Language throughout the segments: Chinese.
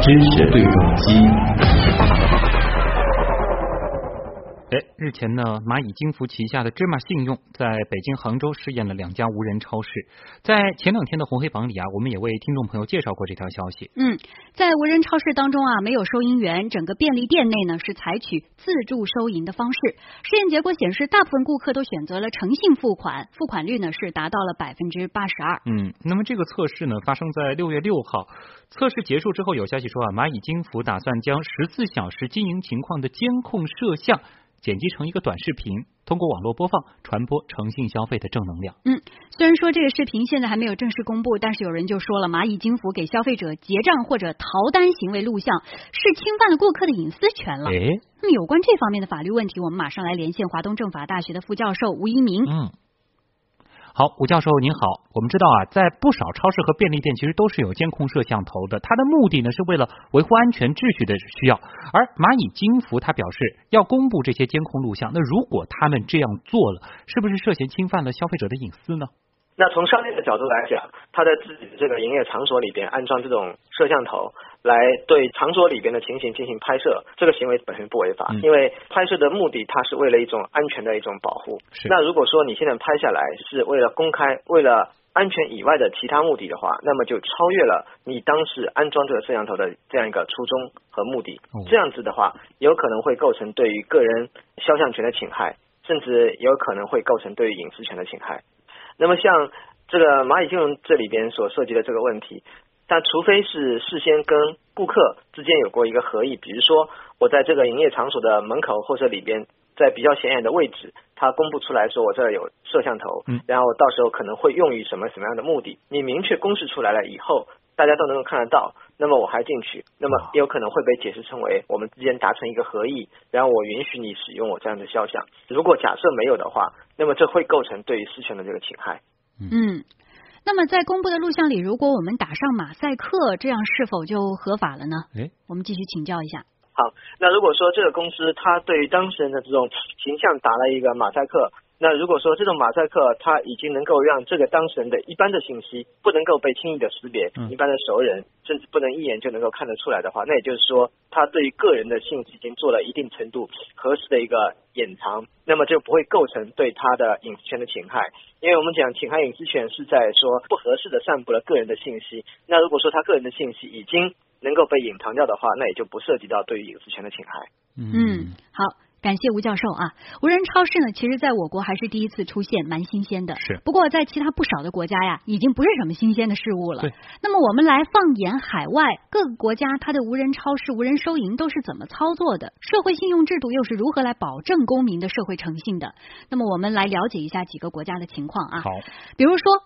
知识对撞机。哎，日前呢，蚂蚁金服旗下的芝麻信用在北京、杭州试验了两家无人超市。在前两天的红黑榜里啊，我们也为听众朋友介绍过这条消息。嗯，在无人超市当中啊，没有收银员，整个便利店内呢是采取自助收银的方式。试验结果显示，大部分顾客都选择了诚信付款，付款率呢是达到了百分之八十二。嗯，那么这个测试呢发生在六月六号，测试结束之后，有消息说啊，蚂蚁金服打算将十四小时经营情况的监控摄像。剪辑成一个短视频，通过网络播放，传播诚信消费的正能量。嗯，虽然说这个视频现在还没有正式公布，但是有人就说了，蚂蚁金服给消费者结账或者逃单行为录像，是侵犯了顾客的隐私权了。哎，那么有关这方面的法律问题，我们马上来连线华东政法大学的副教授吴一鸣。嗯。好，吴教授您好。我们知道啊，在不少超市和便利店其实都是有监控摄像头的，它的目的呢是为了维护安全秩序的需要。而蚂蚁金服他表示要公布这些监控录像，那如果他们这样做了，是不是涉嫌侵犯了消费者的隐私呢？那从商业的角度来讲，他在自己的这个营业场所里边安装这种摄像头。来对场所里边的情形进行拍摄，这个行为本身不违法，因为拍摄的目的它是为了一种安全的一种保护。那如果说你现在拍下来是为了公开、为了安全以外的其他目的的话，那么就超越了你当时安装这个摄像头的这样一个初衷和目的。这样子的话，有可能会构成对于个人肖像权的侵害，甚至有可能会构成对于隐私权的侵害。那么像这个蚂蚁金融这里边所涉及的这个问题。但除非是事先跟顾客之间有过一个合意，比如说我在这个营业场所的门口或者里边，在比较显眼的位置，他公布出来说我这儿有摄像头，然后到时候可能会用于什么什么样的目的，你明确公示出来了以后，大家都能够看得到，那么我还进去，那么有可能会被解释成为我们之间达成一个合意，然后我允许你使用我这样的肖像。如果假设没有的话，那么这会构成对于私权的这个侵害。嗯。那么在公布的录像里，如果我们打上马赛克，这样是否就合法了呢？哎，我们继续请教一下。好，那如果说这个公司它对于当事人的这种形象打了一个马赛克。那如果说这种马赛克它已经能够让这个当事人的一般的信息不能够被轻易的识别，一般的熟人甚至不能一眼就能够看得出来的话，那也就是说他对于个人的信息已经做了一定程度合适的一个隐藏，那么就不会构成对他的隐私权的侵害。因为我们讲侵害隐私权是在说不合适的散布了个人的信息，那如果说他个人的信息已经能够被隐藏掉的话，那也就不涉及到对于隐私权的侵害。嗯，好。感谢吴教授啊！无人超市呢，其实在我国还是第一次出现，蛮新鲜的。是。不过在其他不少的国家呀，已经不是什么新鲜的事物了。对。那么我们来放眼海外各个国家，它的无人超市、无人收银都是怎么操作的？社会信用制度又是如何来保证公民的社会诚信的？那么我们来了解一下几个国家的情况啊。好。比如说，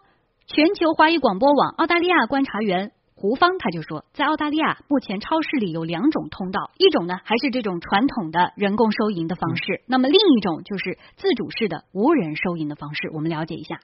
全球华语广播网澳大利亚观察员。胡芳他就说，在澳大利亚目前超市里有两种通道，一种呢还是这种传统的人工收银的方式，那么另一种就是自主式的无人收银的方式。我们了解一下，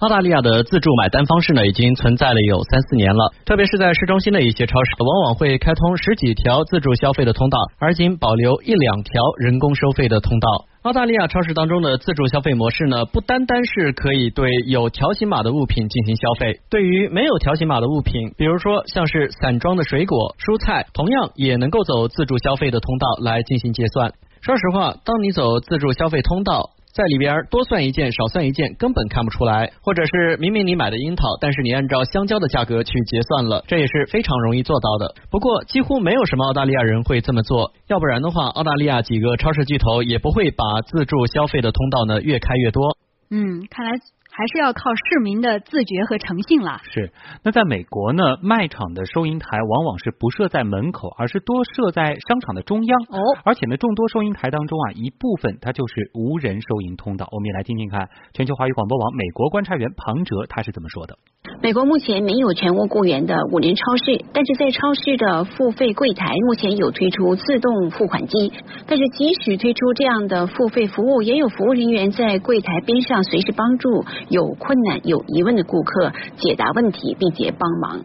澳大利亚的自助买单方式呢已经存在了有三四年了，特别是在市中心的一些超市，往往会开通十几条自助消费的通道，而仅保留一两条人工收费的通道。澳大利亚超市当中的自助消费模式呢，不单单是可以对有条形码的物品进行消费，对于没有条形码的物品，比如说像是散装的水果、蔬菜，同样也能够走自助消费的通道来进行结算。说实话，当你走自助消费通道。在里边多算一件少算一件根本看不出来，或者是明明你买的樱桃，但是你按照香蕉的价格去结算了，这也是非常容易做到的。不过几乎没有什么澳大利亚人会这么做，要不然的话，澳大利亚几个超市巨头也不会把自助消费的通道呢越开越多。嗯，看来。还是要靠市民的自觉和诚信了。是，那在美国呢，卖场的收银台往往是不设在门口，而是多设在商场的中央。哦，而且呢，众多收银台当中啊，一部分它就是无人收银通道。我们也来听听看，全球华语广播网美国观察员庞哲他是怎么说的。美国目前没有全屋雇员的无人超市，但是在超市的付费柜台目前有推出自动付款机。但是即使推出这样的付费服务，也有服务人员在柜台边上随时帮助有困难、有疑问的顾客解答问题，并且帮忙。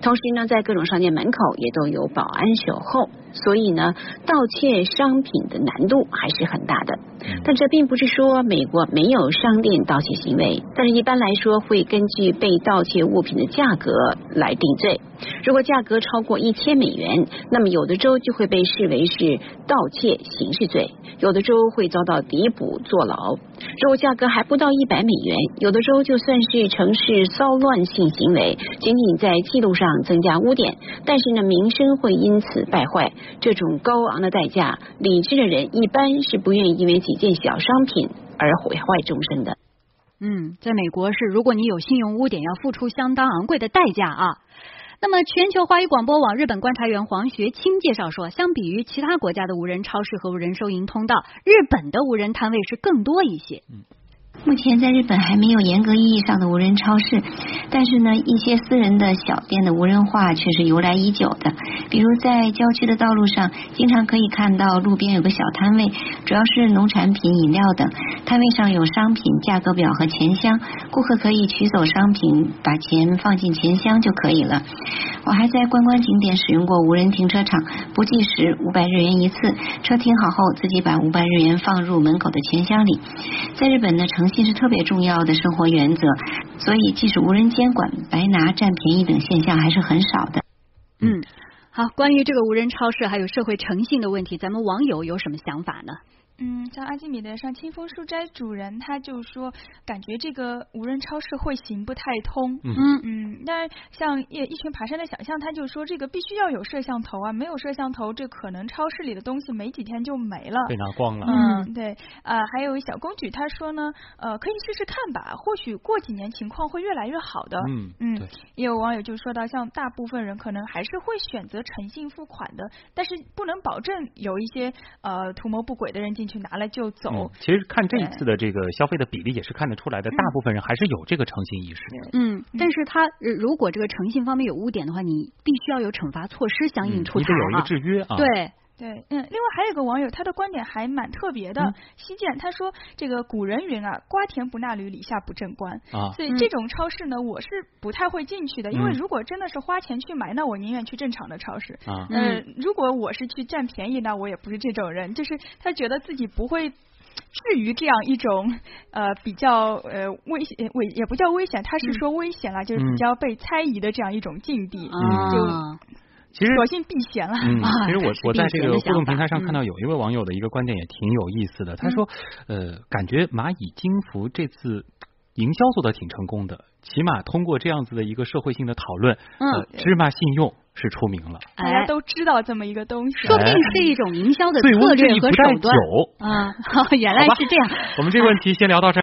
同时呢，在各种商店门口也都有保安守候。所以呢，盗窃商品的难度还是很大的。但这并不是说美国没有商店盗窃行为，但是一般来说会根据被盗窃物品的价格来定罪。如果价格超过一千美元，那么有的州就会被视为是盗窃刑事罪，有的州会遭到逮捕坐牢。如果价格还不到一百美元，有的州就算是城市骚乱性行为，仅仅在记录上增加污点，但是呢名声会因此败坏。这种高昂的代价，理智的人一般是不愿意因为几件小商品而毁坏终身的。嗯，在美国是，如果你有信用污点，要付出相当昂贵的代价啊。那么，全球华语广播网日本观察员黄学清介绍说，相比于其他国家的无人超市和无人收银通道，日本的无人摊位是更多一些。目前在日本还没有严格意义上的无人超市，但是呢，一些私人的小店的无人化却是由来已久的。比如在郊区的道路上，经常可以看到路边有个小摊位，主要是农产品、饮料等。摊位上有商品价格表和钱箱，顾客可以取走商品，把钱放进钱箱就可以了。我还在观光景点使用过无人停车场，不计时，五百日元一次。车停好后，自己把五百日元放入门口的钱箱里。在日本呢，诚信是特别重要的生活原则，所以即使无人监管，白拿占便宜等现象还是很少的。嗯，好，关于这个无人超市还有社会诚信的问题，咱们网友有什么想法呢？嗯，像阿基米德上清风书斋主人，他就说，感觉这个无人超市会行不太通。嗯嗯，但像一一群爬山的想象，他就说这个必须要有摄像头啊，没有摄像头，这可能超市里的东西没几天就没了，被拿光了。嗯，对啊，还有小公举他说呢，呃，可以试试看吧，或许过几年情况会越来越好的。嗯嗯，也有网友就说到，像大部分人可能还是会选择诚信付款的，但是不能保证有一些呃图谋不轨的人进去拿了就走。嗯，其实看这一次的这个消费的比例也是看得出来的，大部分人还是有这个诚信意识。嗯，但是他呃如果这个诚信方面有污点的话，你必须要有惩罚措施相应出台你得有一个啊。制约啊。对，对，嗯，另外还有一个网友，他的观点还蛮特别的。嗯西建他说，这个古人云啊，瓜田不纳履，李下不正官。啊，所以这种超市呢，我是不太会进去的，因为嗯如果真的是花钱去买，那我宁愿去正常的超市。啊呃，如果我是去占便宜，那我也不是这种人，就是他觉得自己不会。至于这样一种呃比较呃危险危也不叫危险，他是说危险了，就是嗯比较被猜疑的这样一种境地，啊，其实索性避嫌了。嗯，其实我我在这个互动平台上看到有一位网友的一个观点也挺有意思的，他说，呃，感觉蚂蚁金服这次营销做的挺成功的，起码通过这样子的一个社会性的讨论，呃，芝麻信用是出名了，大家哎，都知道这么一个东西，说不定是一种营销的策略和手段。啊。原来是这样。我们这个问题先聊到这儿。